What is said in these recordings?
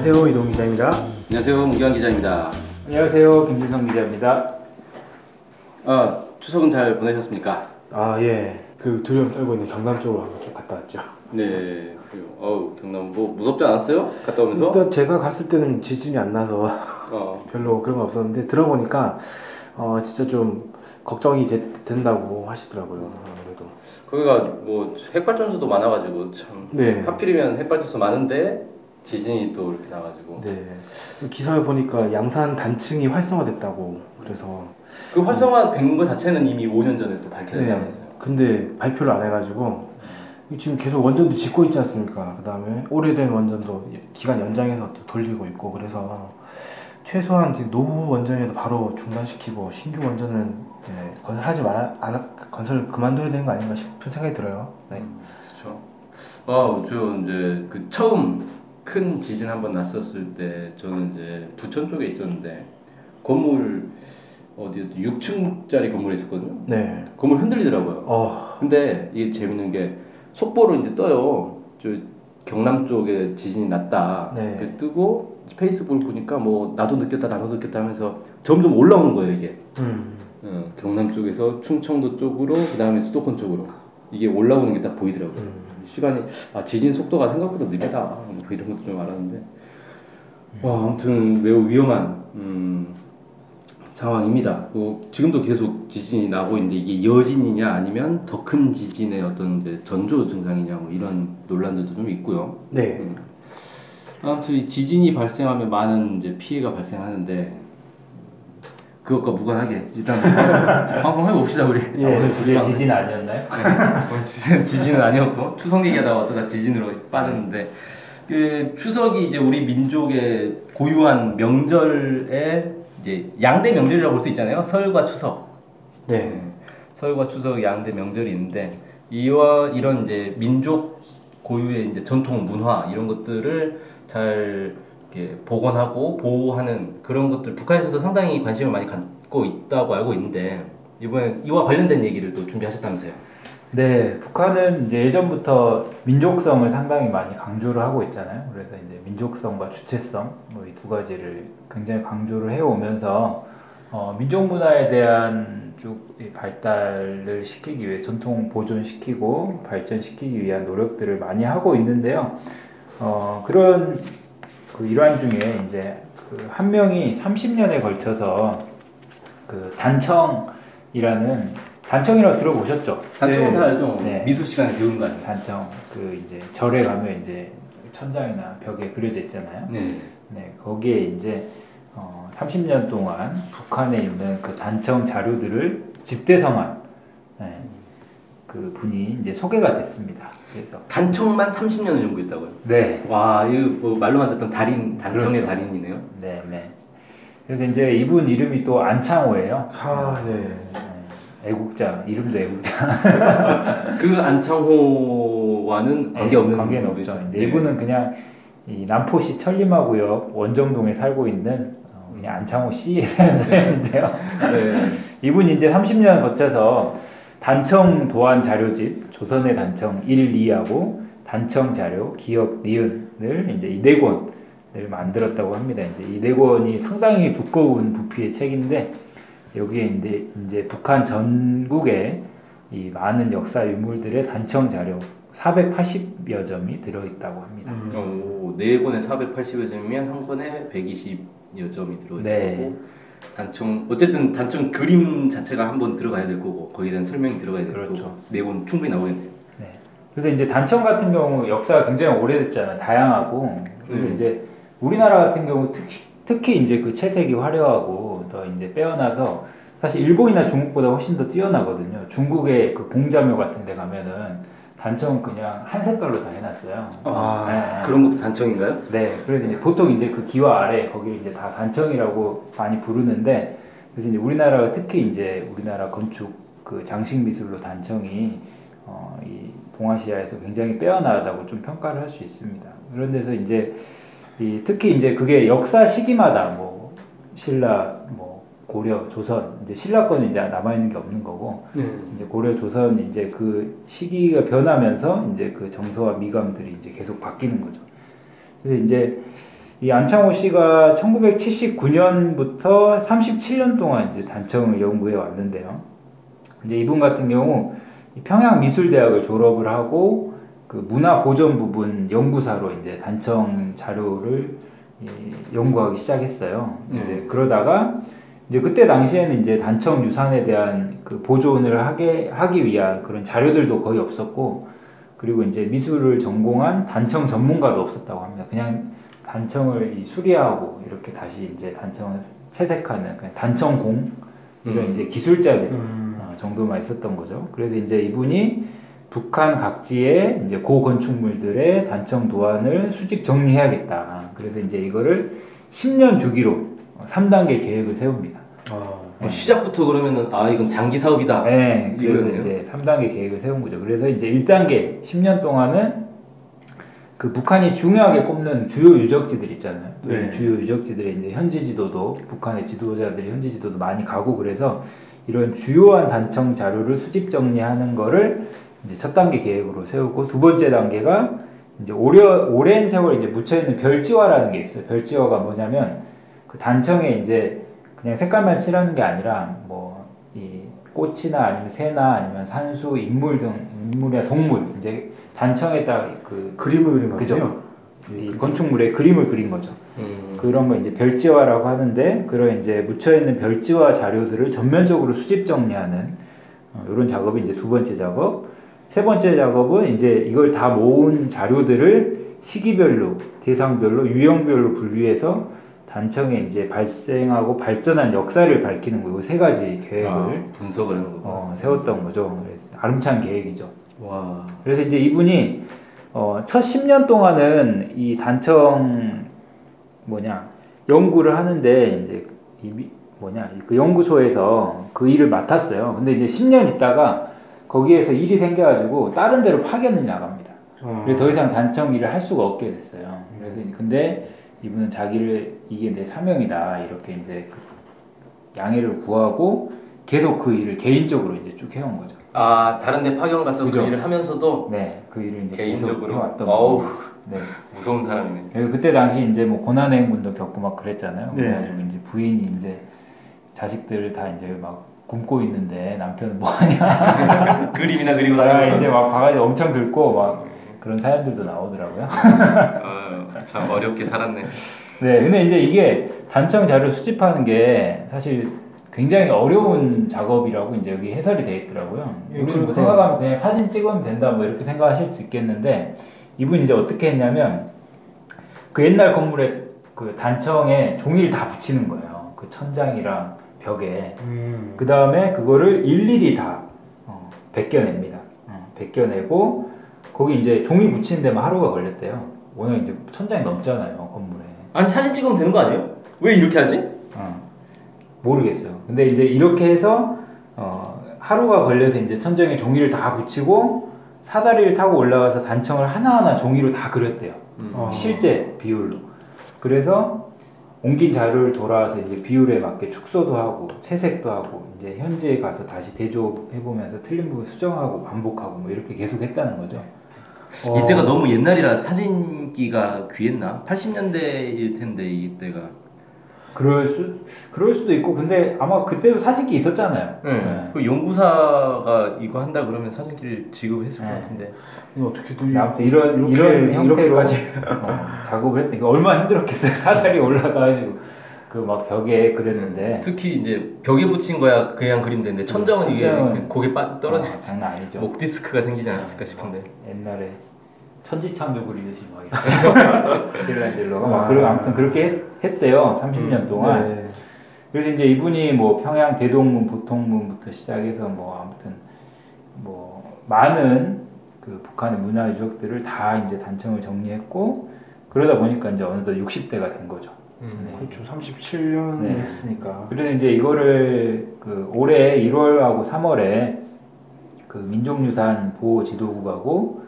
안녕하세요 이동 기자입니다. 안녕하세요 문경 기자입니다. 안녕하세요. 김진성 기자입니다. 아 추석은 잘 보내셨습니까? 아 예, 그 두려움 떨고 있는 경남 쪽으로 한번 쭉 갔다 왔죠. 네 그래요. 어우 경남 뭐 무섭지 않았어요? 갔다 오면서? 일단 제가 갔을 때는 지진이 안 나서 어 별로 그런 거 없었는데 들어보니까 어 진짜 좀 걱정이 되- 된다고 하시더라고요. 아무래도. 거기가 뭐 핵발전소도 많아가지고 참 네. 하필이면 핵발전소 많은데 지진이 또 이렇게 나가지고 네. 기사를 보니까 양산 단층이 활성화됐다고 그래서 그 활성화된 거 자체는 이미 5년 전에 또 네. 밝혀졌다면서요. 근데 발표를 안 해가지고 지금 계속 원전도 짓고 있지 않습니까? 그 다음에 오래된 원전도 기간 연장해서 또 돌리고 있고 그래서 최소한 지금 노후 원전에도 바로 중단시키고 신규 원전은 네, 건설하지 말아 안, 건설 그만둬야 되는 거 아닌가 싶은 생각이 들어요. 네. 그렇죠. 아저 이제 그 처음 큰 지진 한번 났었을 때 저는 이제 부천 쪽에 있었는데 건물 어디 6층짜리 건물에 있었거든요. 네. 건물 흔들리더라고요. 어, 근데 이게 재밌는 게 속보로 이제 떠요. 저 경남 쪽에 지진이 났다. 네. 그 뜨고 페이스북을 보니까 뭐 나도 느꼈다, 나도 느꼈다 하면서 점점 올라오는 거예요 이게. 음, 어, 경남 쪽에서 충청도 쪽으로 그 다음에 수도권 쪽으로 이게 올라오는 게 딱 보이더라고요. 음. 시간이 아 지진 속도가 생각보다 느리다 뭐 이런 것도 좀 알았는데 와 아무튼 매우 위험한 음, 상황입니다. 뭐 지금도 계속 지진이 나고 있는데 이게 여진이냐 아니면 더 큰 지진의 어떤 이제 전조 증상이냐 뭐 이런 논란들도 좀 있고요. 네. 음. 아무튼 이 지진이 발생하면 많은 이제 피해가 발생하는데 그것과 무관하게 일단 방송 해봅시다 우리. 예. 오늘 주제 지진 아니었나요? 오늘 주제는 지진은 아니었고 추석 얘기하다가 어쩌다 지진으로 빠졌는데 그 추석이 이제 우리 민족의 고유한 명절에 이제 양대 명절이라고 볼 수 있잖아요. 설과 추석. 네. 설과 추석 양대 명절이 있는데 이와 이런 이제 민족 고유의 이제 전통 문화 이런 것들을 잘 복원하고 보호하는 그런 것들 북한에서도 상당히 관심을 많이 갖고 있다고 알고 있는데 이번에 이와 관련된 얘기를 또 준비하셨다면서요. 네, 북한은 이제 예전부터 민족성을 상당히 많이 강조를 하고 있잖아요. 그래서 이제 민족성과 주체성 뭐 이 두 가지를 굉장히 강조를 해오면서 어, 민족 문화에 대한 쭉이 발달을 시키기 위해 전통 보존시키고 발전시키기 위한 노력들을 많이 하고 있는데요. 어, 그런 그 일환 중에 이제 그 한 명이 30년에 걸쳐서 그 단청이라는 단청이라고 들어보셨죠? 단청은 네. 다 알죠. 네. 미술 시간에 배운 거 아니에요. 단청 그 이제 절에 가면 이제 천장이나 벽에 그려져 있잖아요. 네. 네, 거기에 이제 어, 30년 동안 북한에 있는 그 단청 자료들을 집대성한 네, 그 분이 이제 소개가 됐습니다. 그래서 단청만 30년을 연구했다고요. 네, 와, 이거 뭐 말로만 듣던 달인, 단청의 그렇죠. 달인이네요. 네, 네. 그래서 이제 이분 이름이 또 안창호예요. 아, 네. 네, 애국자 이름도 애국자. 그 안창호와는 관계 없는 네, 관계는 분이죠. 없죠. 이제 네. 이분은 그냥 이 남포시 천리마구역 원정동에 살고 있는 어, 그냥 안창호 씨에 대한 사연인데요. 네. 이분이 이제 30년 거쳐서 단청 도안 자료집 조선의 단청 1, 2하고 단청 자료 기억 니은을 이제 이 네 권을 만들었다고 합니다. 이제 이 네 권이 상당히 두꺼운 부피의 책인데 여기에 이제 이제 북한 전국의 이 많은 역사 유물들의 단청 자료 480여 점이 들어 있다고 합니다. 음. 어, 네 권에 480여 점이면 한 권에 120여 점이 들어있을 네. 단청 어쨌든 단청 그림 자체가 한번 들어가야 될 거고 거기에 대한 설명이 들어가야 될 그렇죠. 거고 네권 충분히 나오겠네요. 네. 그래서 이제 단청 같은 경우 역사가 굉장히 오래됐잖아요. 다양하고 그리고 음. 이제 우리나라 같은 경우 특히, 특히 이제 그 채색이 화려하고 더 이제 빼어나서 사실 일본이나 중국보다 훨씬 더 뛰어나거든요. 중국의 그 봉자묘 같은 데 가면은 단청 그냥 한 색깔로 다 해놨어요. 아, 네, 네. 그런 것도 단청인가요? 네, 그래서 이제 보통 이제 그 기와 아래 거기를 이제 다 단청이라고 많이 부르는데 그래서 이제 우리나라가 특히 이제 우리나라 건축 그 장식 미술로 단청이 어, 이 동아시아에서 굉장히 빼어나다고 좀 평가를 할 수 있습니다. 그런 데서 이제 이 특히 이제 그게 역사 시기마다 뭐 신라 뭐 고려 조선 이제 신라 거는 이제 남아 있는 게 없는 거고 네. 이제 고려 조선 이제 그 시기가 변하면서 이제 그 정서와 미감들이 이제 계속 바뀌는 거죠. 그래서 이제 이 안창호 씨가 1979년부터 37년 동안 이제 단청을 연구해 왔는데요. 이제 이분 같은 경우 이 평양 미술대학을 졸업을 하고 그 문화 보존 부분 연구사로 이제 단청 자료를 이 연구하기 시작했어요. 이제 그러다가 이제 그때 당시에는 이제 단청 유산에 대한 그 보존을 하게 하기 위한 그런 자료들도 거의 없었고 그리고 이제 미술을 전공한 단청 전문가도 없었다고 합니다. 그냥 단청을 이 수리하고 이렇게 다시 이제 단청을 채색하는 그냥 단청공 이런 음. 이제 기술자들 음. 어, 정도만 있었던 거죠. 그래서 이제 이분이 북한 각지의 이제 고건축물들의 단청 도안을 수집 정리해야겠다. 그래서 이제 이거를 10년 주기로 3단계 계획을 세웁니다. 아, 어, 시작부터 그러면은 아 이건 장기 사업이다. 네, 그래서 이거네요. 이제 3단계 계획을 세운 거죠. 그래서 이제 1단계 10년 동안은 그 북한이 중요하게 꼽는 주요 유적지들 있잖아요. 또 네. 이 주요 유적지들의 이제 현지 지도도 북한의 지도자들이 현지 지도도 많이 가고 그래서 이런 주요한 단청 자료를 수집 정리하는 거를 이제 첫 단계 계획으로 세우고 두 번째 단계가 이제 오래 오랜 세월 이제 묻혀 있는 별지화라는 게 있어요. 별지화가 뭐냐면 그 단청에 이제 그냥 색깔만 칠하는 게 아니라 뭐 이 꽃이나 아니면 새나 아니면 산수, 인물 등 인물이나 동물 이제 단청에 딱그 그림을 그린. 거죠? 이 건축물에 그림을 그린 거죠. 음. 그런 거 이제 별지화라고 하는데 그런 이제 묻혀 있는 별지화 자료들을 전면적으로 수집 정리하는 이런 작업이 이제 두 번째 작업. 세 번째 작업은 이제 이걸 다 모은 자료들을 시기별로, 대상별로, 유형별로 분류해서 단청에 이제 발생하고 발전한 역사를 밝히는 거고 세 가지 계획을 아, 분석을 하는 거고. 어, 세웠던 거죠. 아름찬 계획이죠. 와. 그래서 이제 이분이 어, 첫 10년 동안은 이 단청 뭐냐 연구를 하는데 이제 이 미- 뭐냐 그 연구소에서 그 일을 맡았어요. 근데 이제 10년 있다가 거기에서 일이 생겨가지고 다른 데로 파견이 나갑니다. 어. 그래서 더 이상 단청 일을 할 수가 없게 됐어요. 그래서 근데 이분은 자기를 이게 내 사명이다 이렇게 이제 그 양해를 구하고 계속 그 일을 개인적으로 이제 쭉 해온 거죠. 아 다른 데 파견 가서 그죠. 그 일을 하면서도 네, 그 일을 이제 개인적으로 해왔던 어우 거죠. 네. 무서운 사람이네. 그리고 그때 당시 이제 뭐 고난의 행군도 겪고 막 그랬잖아요. 네. 그래가지고 이제 부인이 이제 자식들 다 이제 막 굶고 있는데 남편은 뭐 하냐. 그림이나 그리고 아. 이제 막 가가지고 엄청 긁고 막 그런 사연들도 나오더라고요. 아, 참 어렵게 살았네. 네, 근데 이제 이게 단청 자료 수집하는 게 사실 굉장히 어려운 작업이라고 이제 여기 해설이 돼 있더라고요. 예, 우리는 뭐. 생각하면 그냥 사진 찍으면 된다 뭐 이렇게 생각하실 수 있겠는데 이분이 이제 어떻게 했냐면 그 옛날 건물에 그 단청에 종이를 다 붙이는 거예요. 그 천장이랑 벽에. 음. 그 다음에 그거를 일일이 다 어, 벗겨냅니다. 어, 벗겨내고 거기 이제 종이 붙이는 데만 하루가 걸렸대요. 워낙 이제 천장이 넘잖아요 건물에. 아니 사진 찍으면 되는 거 아니에요? 왜 이렇게 하지? 어, 모르겠어요. 근데 이제 이렇게 해서 어, 하루가 걸려서 이제 천정에 종이를 다 붙이고 사다리를 타고 올라가서 단청을 하나하나 종이로 다 그렸대요. 음. 어. 실제 비율로. 그래서 옮긴 자료를 돌아와서 이제 비율에 맞게 축소도 하고 채색도 하고 이제 현지에 가서 다시 대조해 보면서 틀린 부분 수정하고 반복하고 뭐 이렇게 계속 했다는 거죠. 어, 이때가 너무 옛날이라 사진기가 귀했나? 80년대일 텐데 이때가. 그럴 수 그럴 수도 있고 근데 아마 그때도 사진기 있었잖아요. 네. 그 연구사가 이거 한다 그러면 사진기를 지급했을 것 네. 같은데. 이거 어떻게 또 근데 아무튼 이런 이렇게- 이런 형태로 이렇게까지. 어, 작업을 했대. 얼마나 힘들었겠어요. 사다리 올라가가지고 그 막 벽에 그랬는데 특히 이제 벽에 붙인 거야 그냥 그림 되는데 천장은 이게 천장은- 고개 빠 떨어지 어, 장난 아니죠. 목 디스크가 생기지 않았을까 싶은데. 옛날에 천지창조 그리듯이 막 이렇게 미켈란젤로가 막 그리고 아무튼 그렇게 했, 대요 30년 동안. 네. 그래서 이제 이분이 뭐 평양 대동문, 보통문부터 시작해서 뭐 아무튼 뭐 많은 그 북한의 문화 유적들을 다 이제 단청을 정리했고 그러다 보니까 이제 어느덧 60대가 된 거죠. 네. 그렇죠. 37년 네. 했으니까. 그래서 이제 이거를 그 올해 1월하고 3월에 그 민족유산 보호 지도국하고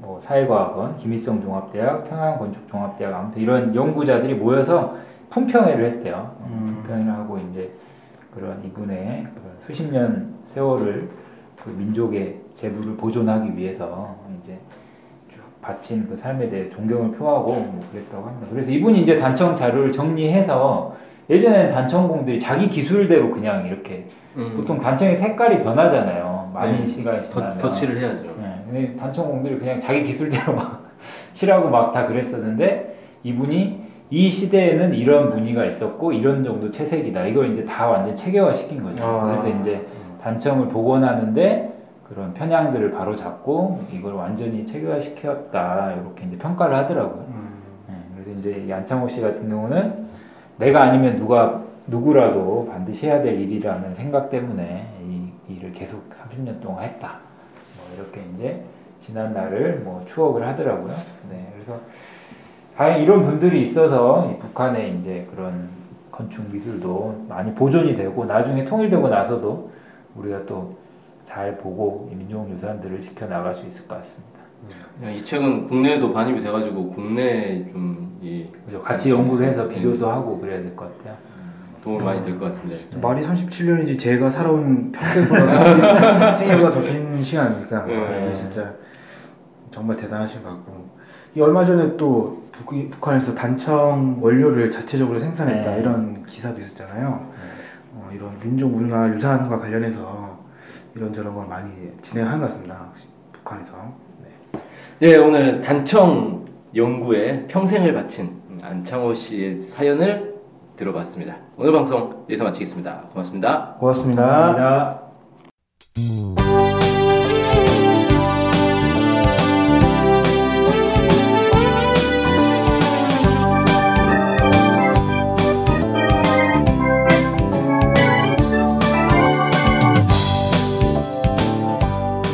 뭐 사회과학원, 김일성 종합대학, 평양건축종합대학 아무튼 이런 연구자들이 모여서 품평회를 했대요. 어, 음. 품평회를 하고 이제 그런 이분의 그런 수십 년 세월을 그 민족의 재부를 보존하기 위해서 이제 쭉 바친 그 삶에 대해 존경을 표하고 뭐 그랬다고 합니다. 그래서 이분이 이제 단청 자료를 정리해서 예전에는 단청공들이 자기 기술대로 그냥 이렇게 음, 보통 단청의 색깔이 변하잖아요. 많이 네. 시간이 더, 지나면. 덧 칠을 해야죠. 네, 근데 단청공들이 그냥 자기 기술대로 막 칠하고 막 다 그랬었는데 이분이 이 시대에는 이런 무늬가 있었고 이런 정도 채색이다. 이걸 이제 다 완전 체계화 시킨 거죠. 아. 그래서 이제 단청을 복원하는데 그런 편향들을 바로 잡고 이걸 완전히 체계화 시켰다. 이렇게 이제 평가를 하더라고요. 음. 네, 그래서 이제 이 안창호 씨 같은 경우는 내가 아니면 누가 누구라도 반드시 해야 될 일이라는 생각 때문에 이 일을 계속 30년 동안 했다. 뭐 이렇게 이제 지난 날을 뭐 추억을 하더라고요. 네, 그래서 다행 이런 분들이 있어서 이 북한의 이제 그런 건축 미술도 많이 보존이 되고 나중에 통일되고 나서도 우리가 또 잘 보고 이 민족 유산들을 지켜 나갈 수 있을 것 같습니다. 야, 이 책은 국내에도 반입이 돼가지고 국내에 좀이 그죠? 같이 연구를 해서 비교도 하고 그래야 될 것 같아요. 도움이 많이 될 것 같은데. 말이 37년이지 제가 살아온 평생보다 생애보다 더 긴 시간이니까 네. 아, 진짜 정말 대단하신 것 같고 이 얼마 전에 또 북, 북한에서 단청 원료를 자체적으로 생산했다 네. 이런 기사도 있었잖아요. 어, 이런 민족 문화 유산과 관련해서 이런저런 걸 많이 진행하는 것 같습니다. 북한에서. 네. 네, 오늘 단청 연구에 평생을 바친 안창호 씨의 사연을 들어봤습니다. 오늘 방송 여기서 마치겠습니다. 고맙습니다. 고맙습니다. 감사합니다.